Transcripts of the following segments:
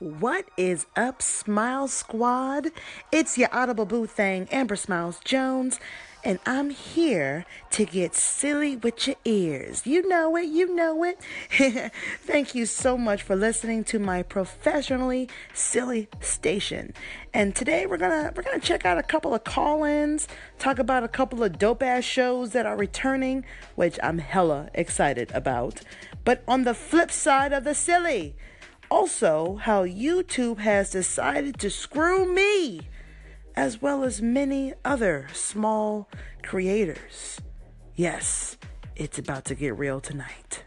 What is up, Smile Squad? It's your Audible Boo thing, Amber Smiles Jones, and I'm here to get silly with your ears. You know it, you know it. Thank you so much for listening to my professionally silly station. And today we're gonna we're gonna check out a couple of call-ins, talk about a couple of dope ass shows that are returning, which I'm hella excited about. But on the flip side of the silly, also, how YouTube has decided to screw me, as well as many other small creators. Yes, it's about to get real tonight.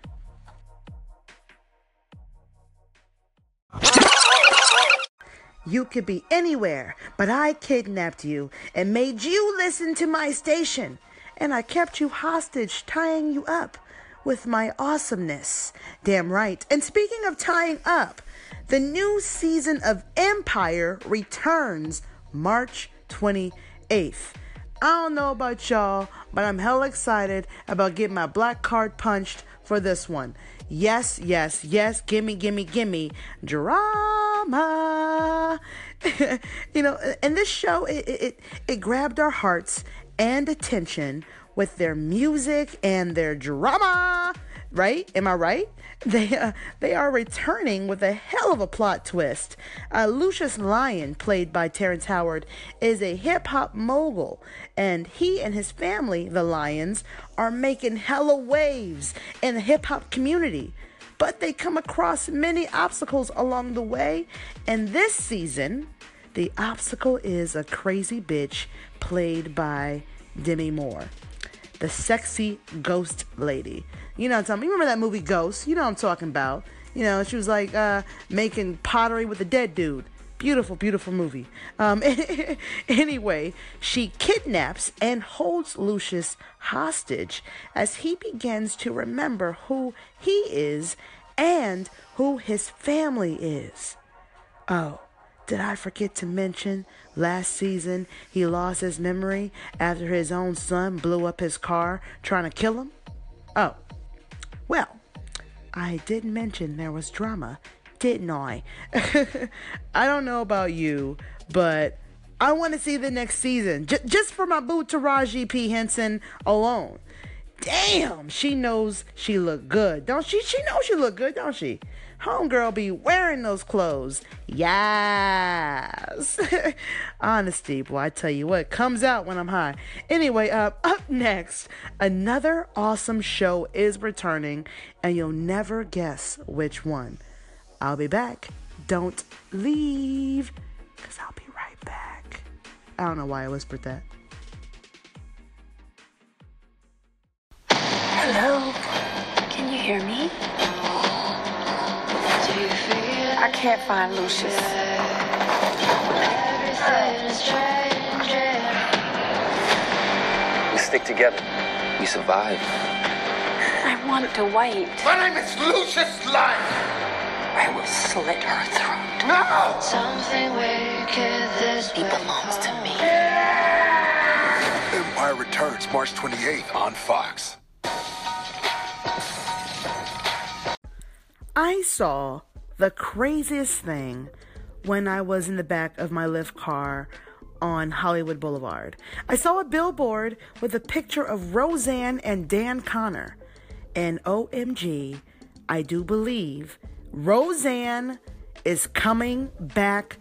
You could be anywhere, but I kidnapped you and made you listen to my station. And I kept you hostage, tying you up with my awesomeness. Damn right. And speaking of tying up, the new season of Empire returns March 28th. I don't know about y'all, but I'm hell excited about getting my black card punched for this one. Yes, yes, yes, gimme, gimme, gimme drama. you know, and this show it, it it grabbed our hearts and attention with their music and their drama. Right? Am I right? They uh, they are returning with a hell of a plot twist. Uh, Lucious Lyon, played by Terrence Howard, is a hip hop mogul, and he and his family, the Lyons, are making hella waves in the hip hop community. But they come across many obstacles along the way, and this season, the obstacle is a crazy bitch played by Demi Moore the sexy ghost lady. You know talking You remember that movie Ghost? You know I'm talking about. You know, she was like uh, making pottery with a dead dude. Beautiful, beautiful movie. Um, anyway, she kidnaps and holds Lucious hostage as he begins to remember who he is and who his family is. Oh, did I forget to mention last season he lost his memory after his own son blew up his car trying to kill him? Oh, well, I did mention there was drama, didn't I? I don't know about you, but I want to see the next season J- just for my boo Taraji P. Henson alone. Damn, she knows she look good, don't she? She knows she look good, don't she? Homegirl be wearing those clothes. Yes. Honesty, boy, I tell you what, comes out when I'm high. Anyway, uh, up next, another awesome show is returning, and you'll never guess which one. I'll be back. Don't leave, because I'll be right back. I don't know why I whispered that. Hello? Can you hear me? I can't find Lucious. We stick together. We survive. I want to wait. My name is Lucious Lyon. I will slit her throat. No! Something wicked this He belongs to me. Empire returns March 28th on Fox. I saw the craziest thing when I was in the back of my Lyft car on Hollywood Boulevard. I saw a billboard with a picture of Roseanne and Dan Conner. And OMG, I do believe Roseanne is coming back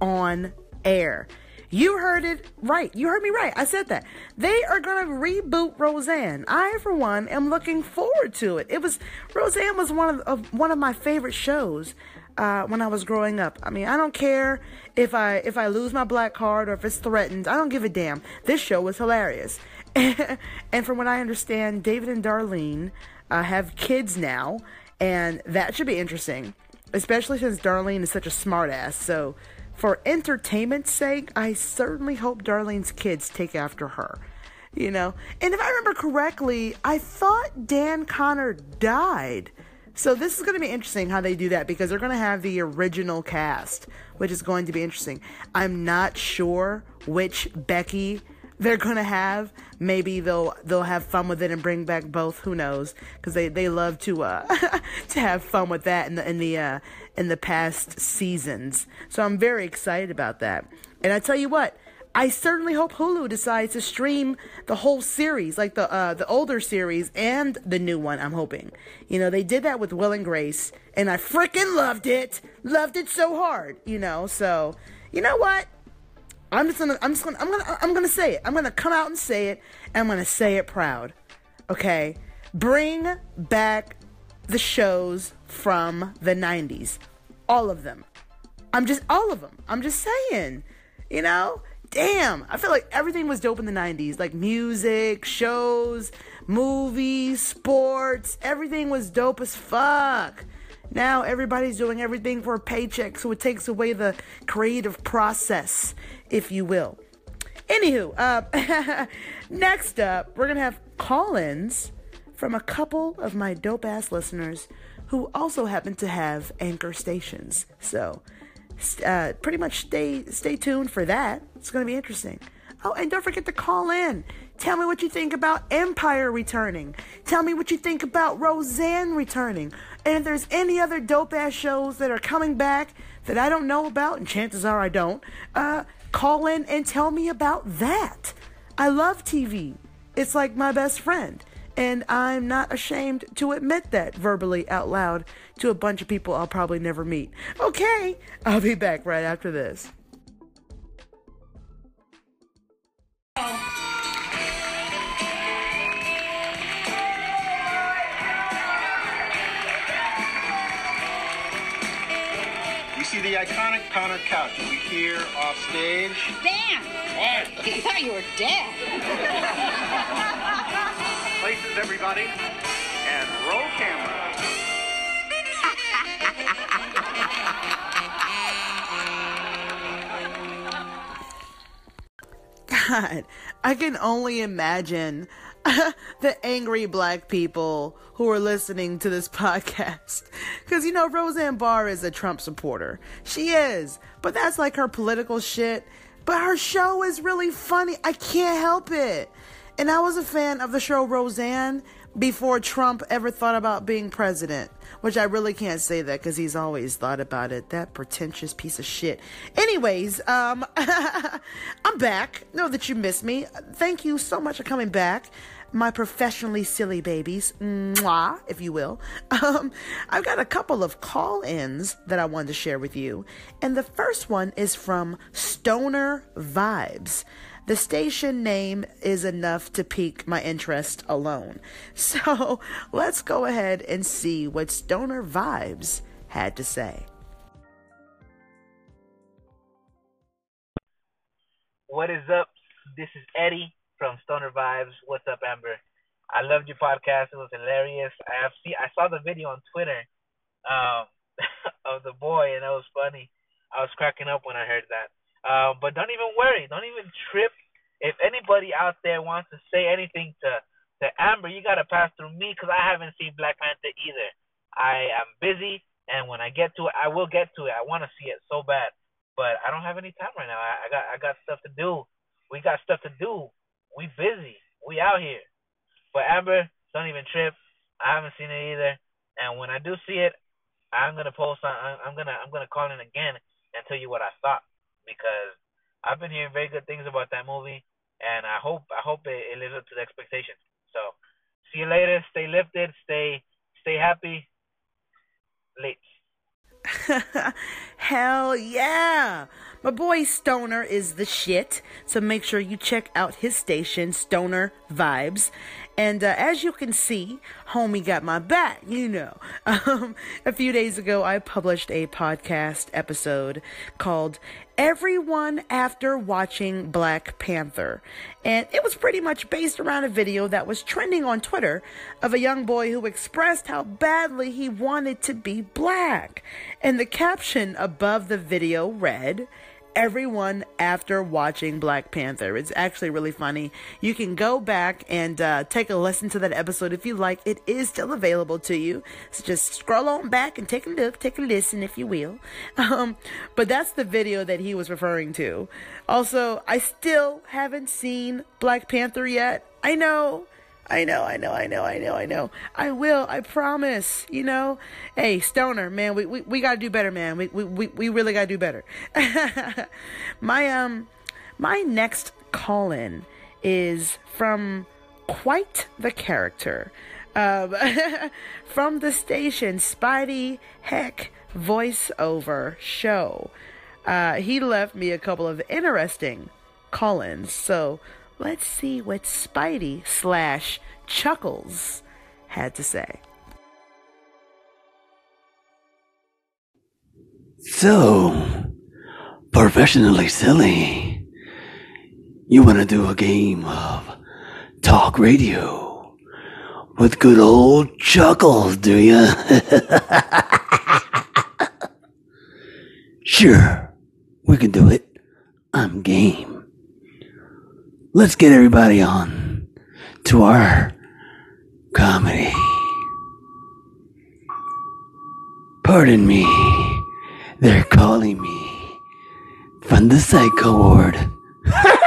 on air. You heard it right. You heard me right. I said that. They are going to reboot Roseanne. I, for one, am looking forward to it. It was Roseanne was one of, of one of my favorite shows uh, when I was growing up. I mean, I don't care if I if I lose my black card or if it's threatened. I don't give a damn. This show was hilarious. and from what I understand, David and Darlene uh, have kids now, and that should be interesting, especially since Darlene is such a smartass. So for entertainment's sake, I certainly hope Darlene's kids take after her. You know? And if I remember correctly, I thought Dan Conner died. So this is going to be interesting how they do that because they're going to have the original cast, which is going to be interesting. I'm not sure which Becky they're gonna have. Maybe they'll they'll have fun with it and bring back both. Who knows? Because they, they love to uh to have fun with that in the in the uh in the past seasons. So I'm very excited about that. And I tell you what, I certainly hope Hulu decides to stream the whole series, like the uh, the older series and the new one. I'm hoping. You know, they did that with Will and Grace, and I freaking loved it. Loved it so hard. You know, so you know what? I'm just gonna, I'm just gonna, I'm gonna, I'm gonna say it. I'm gonna come out and say it, and I'm gonna say it proud. Okay, bring back the shows from the '90s, all of them. I'm just all of them. I'm just saying, you know. Damn, I feel like everything was dope in the 90s. Like music, shows, movies, sports, everything was dope as fuck. Now everybody's doing everything for a paycheck, so it takes away the creative process, if you will. Anywho, uh, next up, we're gonna have call ins from a couple of my dope ass listeners who also happen to have anchor stations. So, uh, pretty much stay stay tuned for that. It's gonna be interesting. Oh, and don't forget to call in. Tell me what you think about Empire returning. Tell me what you think about Roseanne returning. And if there's any other dope ass shows that are coming back that I don't know about, and chances are I don't, uh, call in and tell me about that. I love TV. It's like my best friend. And I'm not ashamed to admit that verbally out loud to a bunch of people I'll probably never meet. Okay, I'll be back right after this. You see the iconic Powder couch we here off stage? Dan! I thought you were dead. Places, everybody, and roll camera. God, I can only imagine the angry black people who are listening to this podcast. Because, you know, Roseanne Barr is a Trump supporter. She is. But that's like her political shit. But her show is really funny. I can't help it. And I was a fan of the show Roseanne before Trump ever thought about being president, which I really can't say that because he's always thought about it. That pretentious piece of shit. Anyways, um, I'm back. Know that you missed me. Thank you so much for coming back. My professionally silly babies, mwah, if you will. Um, I've got a couple of call ins that I wanted to share with you. And the first one is from Stoner Vibes. The station name is enough to pique my interest alone. So let's go ahead and see what Stoner Vibes had to say. What is up? This is Eddie from Stoner Vibes. What's up, Amber? I loved your podcast. It was hilarious. I have seen, I saw the video on Twitter um, of the boy, and it was funny. I was cracking up when I heard that. Uh, but don't even worry. Don't even trip. If anybody out there wants to say anything to to Amber, you gotta pass through me because I haven't seen Black Panther either. I am busy, and when I get to it, I will get to it. I want to see it so bad, but I don't have any time right now. I, I got I got stuff to do. We got stuff to do. We busy. We out here. But Amber, don't even trip. I haven't seen it either. And when I do see it, I'm gonna post on. I'm gonna I'm gonna call in again and tell you what I thought because I've been hearing very good things about that movie, and I hope I hope it, it lives up to the expectations. So, see you later. Stay lifted. Stay stay happy. Late. Hell yeah! My boy Stoner is the shit, so make sure you check out his station, Stoner Vibes. And uh, as you can see, homie got my back, you know. Um, a few days ago, I published a podcast episode called Everyone After Watching Black Panther. And it was pretty much based around a video that was trending on Twitter of a young boy who expressed how badly he wanted to be black. And the caption above the video read, everyone after watching Black Panther. It's actually really funny. You can go back and uh, take a listen to that episode if you like. It is still available to you. So just scroll on back and take a look, take a listen, if you will. Um, but that's the video that he was referring to. Also, I still haven't seen Black Panther yet. I know. I know, I know, I know, I know, I know. I will, I promise. You know? Hey, Stoner, man, we, we, we gotta do better, man. We, we, we, we really gotta do better. my um my next call in is from quite the character. Um, from the station Spidey Heck voiceover show. Uh, he left me a couple of interesting call ins. So let's see what Spidey slash Chuckles had to say. So, professionally silly, you want to do a game of talk radio with good old Chuckles, do you? sure, we can do it. I'm game. Let's get everybody on to our comedy. Pardon me, they're calling me from the psycho ward.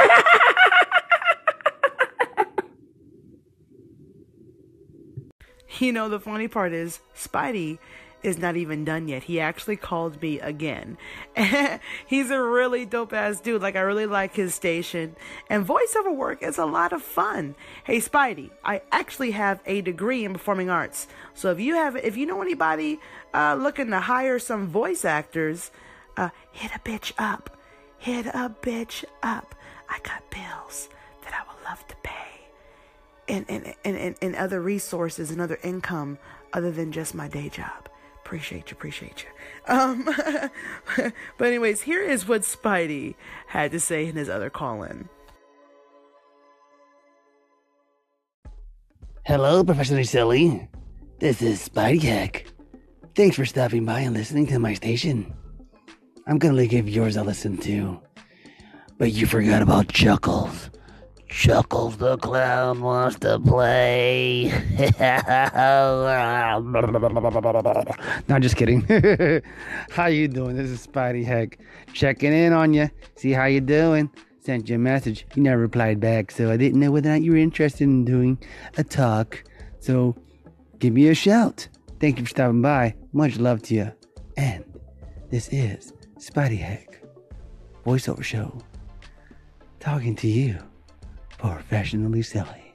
You know, the funny part is, Spidey is not even done yet. He actually called me again. He's a really dope ass dude. Like, I really like his station. And voiceover work is a lot of fun. Hey, Spidey, I actually have a degree in performing arts. So if you have, if you know anybody uh, looking to hire some voice actors, uh, hit a bitch up. Hit a bitch up. I got bills that I would love to pay. And, and, and, and, and other resources and other income other than just my day job. Appreciate you, appreciate you. Um, but anyways, here is what Spidey had to say in his other call-in. Hello, Professionally Silly. This is Spidey Heck. Thanks for stopping by and listening to my station. I'm gonna give yours a listen too. But you forgot about Chuckles. Chuckles the clown wants to play. no, just kidding. how you doing? This is Spidey Heck. Checking in on you. See how you doing. Sent you a message. You never replied back, so I didn't know whether or not you were interested in doing a talk. So give me a shout. Thank you for stopping by. Much love to you. And this is Spidey Heck, voiceover show, talking to you, professionally silly.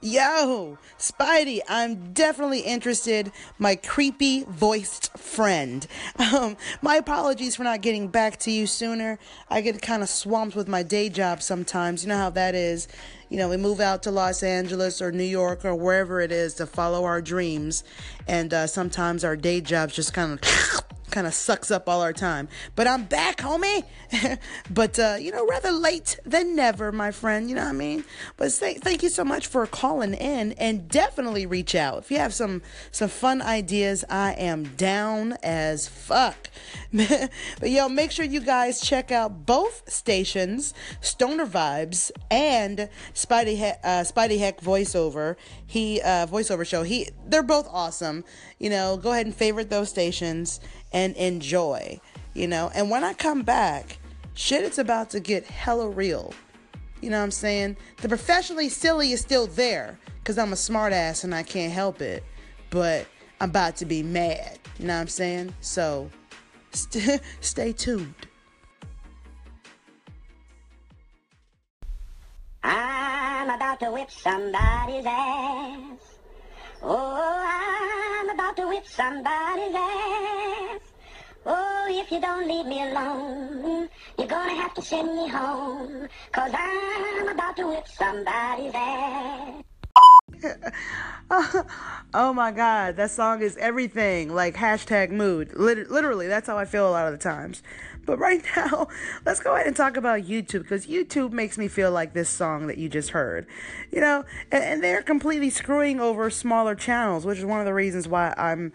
Yo, Spidey, I'm definitely interested. My creepy voiced friend. Um, my apologies for not getting back to you sooner. I get kind of swamped with my day job sometimes. You know how that is. You know, we move out to Los Angeles or New York or wherever it is to follow our dreams, and uh, sometimes our day jobs just kind of kind of sucks up all our time. But I'm back, homie. but uh, you know, rather late than never, my friend. You know what I mean? But th- thank you so much for calling in, and definitely reach out if you have some some fun ideas. I am down as fuck. but yo, make sure you guys check out both stations, Stoner Vibes and Spidey he- uh, Spidey Heck voiceover. He uh, voiceover show. He they're both awesome. You know, go ahead and favorite those stations and enjoy, you know. And when I come back, shit it's about to get hella real. You know what I'm saying? The professionally silly is still there because I'm a smartass and I can't help it. But I'm about to be mad. You know what I'm saying? So st- stay tuned. I'm about to whip somebody's ass. Oh, I'm about to whip somebody's ass. Oh, if you don't leave me alone, you're gonna have to send me home. Cause I'm about to whip somebody's ass. oh my god, that song is everything. Like hashtag mood. Literally, that's how I feel a lot of the times. But right now, let's go ahead and talk about YouTube because YouTube makes me feel like this song that you just heard. You know, and, and they're completely screwing over smaller channels, which is one of the reasons why I'm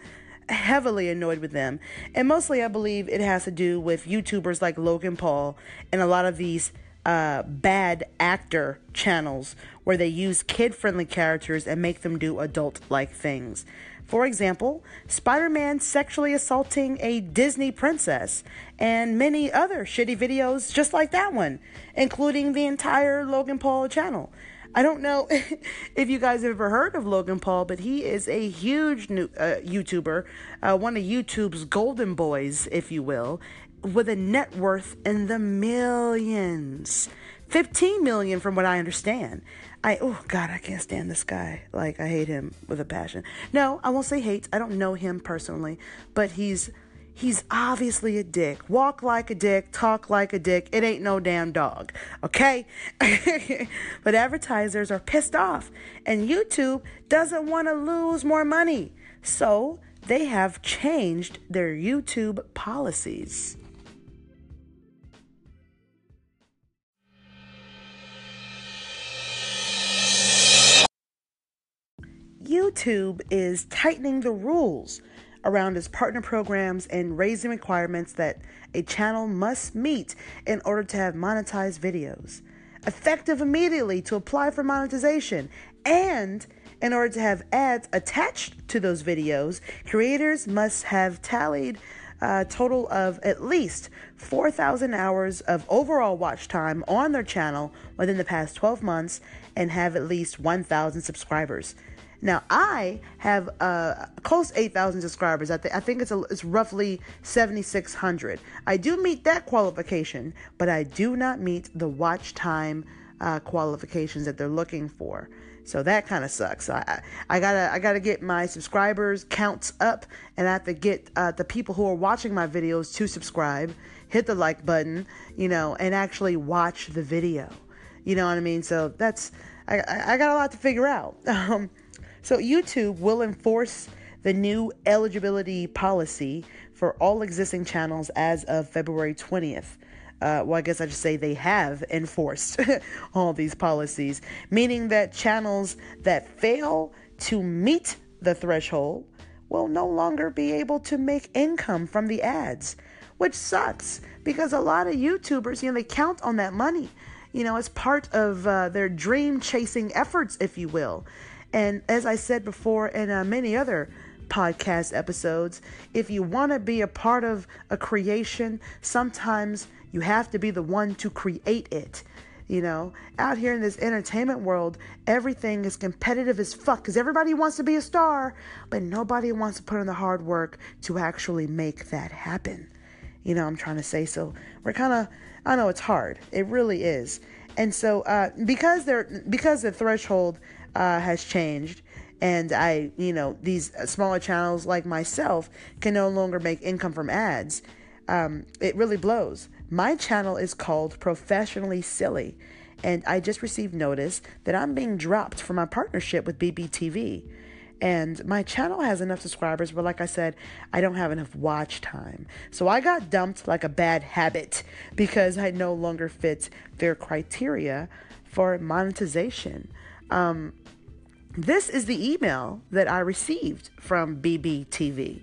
heavily annoyed with them. And mostly, I believe it has to do with YouTubers like Logan Paul and a lot of these uh, bad actor channels where they use kid friendly characters and make them do adult like things. For example, Spider Man sexually assaulting a Disney princess, and many other shitty videos just like that one, including the entire Logan Paul channel. I don't know if you guys have ever heard of Logan Paul, but he is a huge new, uh, YouTuber, uh, one of YouTube's golden boys, if you will, with a net worth in the millions. 15 million from what I understand. I oh god, I can't stand this guy. Like I hate him with a passion. No, I won't say hate. I don't know him personally, but he's he's obviously a dick. Walk like a dick, talk like a dick. It ain't no damn dog. Okay? but advertisers are pissed off and YouTube doesn't want to lose more money. So, they have changed their YouTube policies. YouTube is tightening the rules around its partner programs and raising requirements that a channel must meet in order to have monetized videos. Effective immediately to apply for monetization and in order to have ads attached to those videos, creators must have tallied a total of at least 4,000 hours of overall watch time on their channel within the past 12 months and have at least 1,000 subscribers. Now I have uh, close 8,000 subscribers. I, th- I think it's a, it's roughly 7,600. I do meet that qualification, but I do not meet the watch time uh, qualifications that they're looking for. So that kind of sucks. I, I gotta I gotta get my subscribers counts up, and I have to get uh, the people who are watching my videos to subscribe, hit the like button, you know, and actually watch the video. You know what I mean? So that's I I got a lot to figure out. Um, so, YouTube will enforce the new eligibility policy for all existing channels as of February 20th. Uh, well, I guess I should say they have enforced all these policies, meaning that channels that fail to meet the threshold will no longer be able to make income from the ads, which sucks because a lot of YouTubers, you know, they count on that money, you know, as part of uh, their dream chasing efforts, if you will. And as I said before in uh, many other podcast episodes, if you want to be a part of a creation, sometimes you have to be the one to create it. You know, out here in this entertainment world, everything is competitive as fuck because everybody wants to be a star, but nobody wants to put in the hard work to actually make that happen. You know, I'm trying to say so. We're kind of, I know it's hard. It really is. And so, uh, because they're because the threshold uh, has changed and I, you know, these smaller channels like myself can no longer make income from ads, um, it really blows. My channel is called Professionally Silly, and I just received notice that I'm being dropped from my partnership with BBTV. And my channel has enough subscribers, but like I said, I don't have enough watch time. So I got dumped like a bad habit because I no longer fit their criteria for monetization. Um, this is the email that I received from BBTV.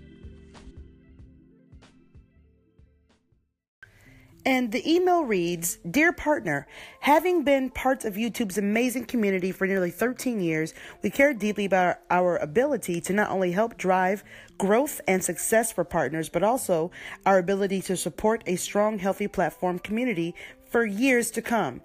And the email reads Dear partner, having been part of YouTube's amazing community for nearly 13 years, we care deeply about our ability to not only help drive growth and success for partners, but also our ability to support a strong, healthy platform community for years to come.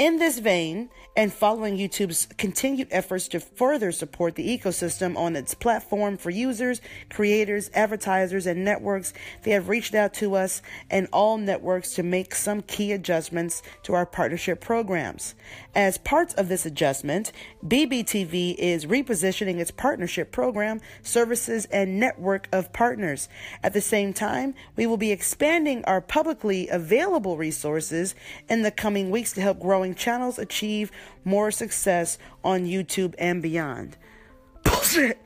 In this vein, and following YouTube's continued efforts to further support the ecosystem on its platform for users, creators, advertisers, and networks, they have reached out to us and all networks to make some key adjustments to our partnership programs. As part of this adjustment, BBTV is repositioning its partnership program, services, and network of partners. At the same time, we will be expanding our publicly available resources in the coming weeks to help growing channels achieve more success on YouTube and beyond. Bullshit!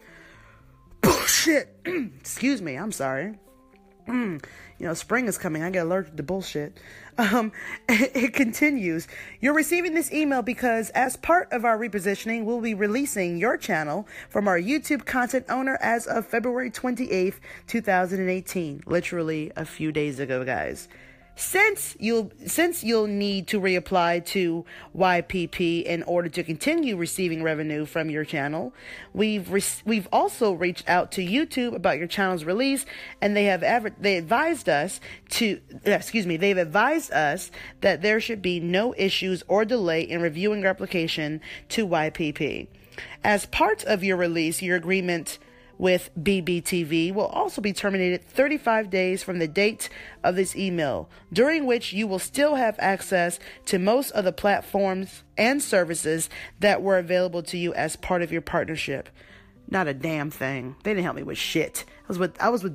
Bullshit! Excuse me, I'm sorry. you know, spring is coming. I get allergic to bullshit. Um, it continues. You're receiving this email because, as part of our repositioning, we'll be releasing your channel from our YouTube content owner as of February 28th, 2018. Literally a few days ago, guys. Since you'll since you'll need to reapply to YPP in order to continue receiving revenue from your channel, we've re- we've also reached out to YouTube about your channel's release, and they have ever they advised us to eh, excuse me they've advised us that there should be no issues or delay in reviewing your application to YPP. As part of your release, your agreement with BBTV will also be terminated 35 days from the date of this email, during which you will still have access to most of the platforms and services that were available to you as part of your partnership. Not a damn thing. They didn't help me with shit. I was with I was with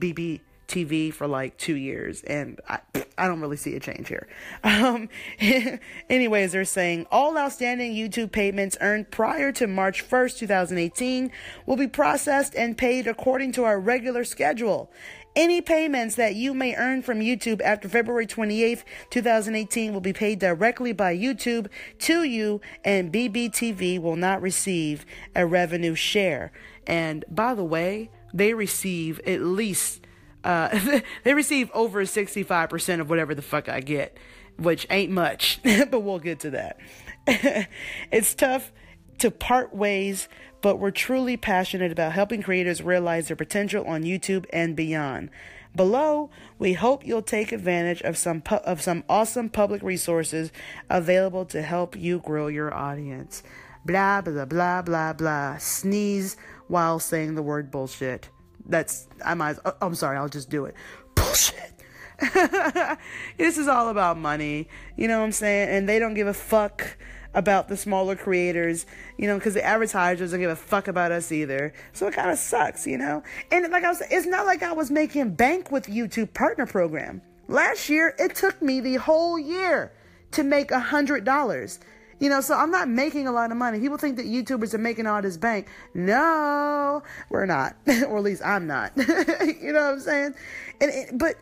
BBTV for like two years, and I I don't really see a change here. Um, anyways, they're saying all outstanding YouTube payments earned prior to March 1st, 2018 will be processed and paid according to our regular schedule. Any payments that you may earn from YouTube after February 28th, 2018 will be paid directly by YouTube to you and BBTV will not receive a revenue share. And by the way, they receive at least uh, they receive over 65% of whatever the fuck I get, which ain't much, but we'll get to that. it's tough to part ways, but we're truly passionate about helping creators realize their potential on YouTube and beyond. Below, we hope you'll take advantage of some pu- of some awesome public resources available to help you grow your audience. Blah blah blah blah blah. Sneeze while saying the word bullshit. That's I might. Oh, I'm sorry. I'll just do it. Bullshit. this is all about money. You know what I'm saying? And they don't give a fuck about the smaller creators, you know, because the advertisers don't give a fuck about us either. So it kind of sucks, you know. And like I was, it's not like I was making bank with YouTube Partner Program. Last year, it took me the whole year to make a hundred dollars. You know, so I'm not making a lot of money. People think that YouTubers are making all this bank. No, we're not, or at least I'm not. you know what I'm saying? And it, but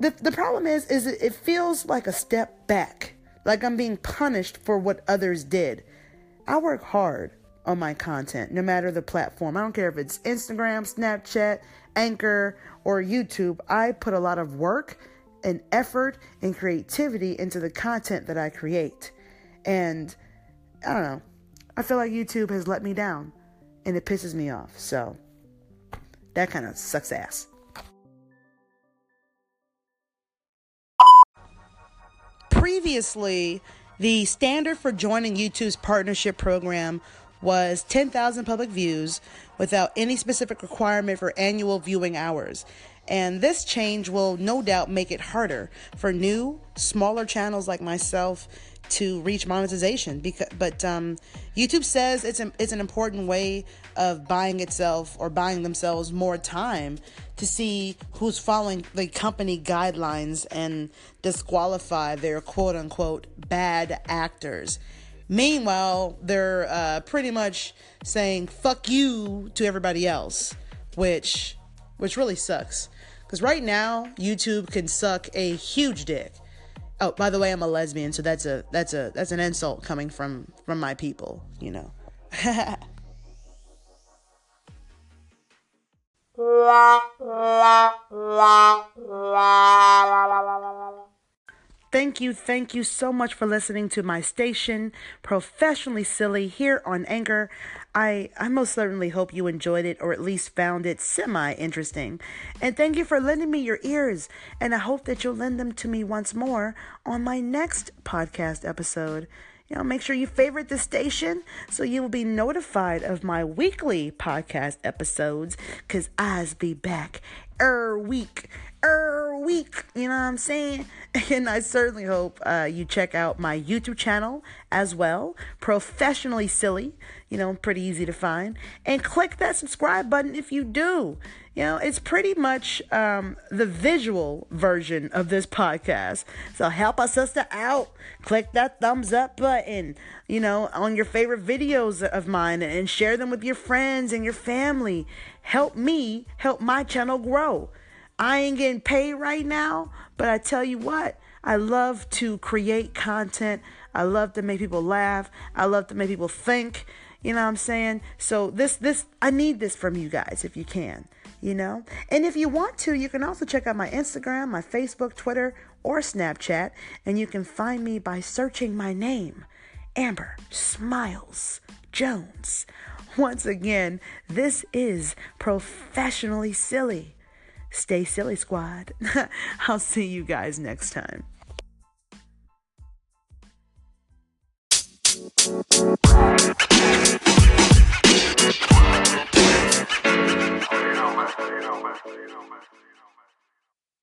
the the problem is, is it, it feels like a step back, like I'm being punished for what others did. I work hard on my content, no matter the platform. I don't care if it's Instagram, Snapchat, Anchor, or YouTube. I put a lot of work and effort and creativity into the content that I create. And I don't know. I feel like YouTube has let me down and it pisses me off. So that kind of sucks ass. Previously, the standard for joining YouTube's partnership program was 10,000 public views without any specific requirement for annual viewing hours. And this change will no doubt make it harder for new, smaller channels like myself to reach monetization because but um, YouTube says it's an, it's an important way of buying itself or buying themselves more time to see who's following the company guidelines and disqualify their quote unquote bad actors. Meanwhile, they're uh, pretty much saying "fuck you" to everybody else, which which really sucks. Because right now, YouTube can suck a huge dick. Oh, by the way, I'm a lesbian, so that's a that's a that's an insult coming from from my people, you know. Thank you, thank you so much for listening to my station, Professionally Silly, here on Anchor. I, I most certainly hope you enjoyed it or at least found it semi interesting. And thank you for lending me your ears. And I hope that you'll lend them to me once more on my next podcast episode. You know, make sure you favorite the station so you will be notified of my weekly podcast episodes because I's be back er week er week. You know what I'm saying? And I certainly hope uh, you check out my YouTube channel as well, Professionally Silly. You know, pretty easy to find. And click that subscribe button if you do. You know, it's pretty much um, the visual version of this podcast. So help a sister out. Click that thumbs up button, you know, on your favorite videos of mine and share them with your friends and your family help me help my channel grow. I ain't getting paid right now, but I tell you what, I love to create content. I love to make people laugh. I love to make people think. You know what I'm saying? So this this I need this from you guys if you can, you know? And if you want to, you can also check out my Instagram, my Facebook, Twitter, or Snapchat, and you can find me by searching my name, Amber Smiles Jones. Once again, this is professionally silly. Stay silly, squad. I'll see you guys next time. you.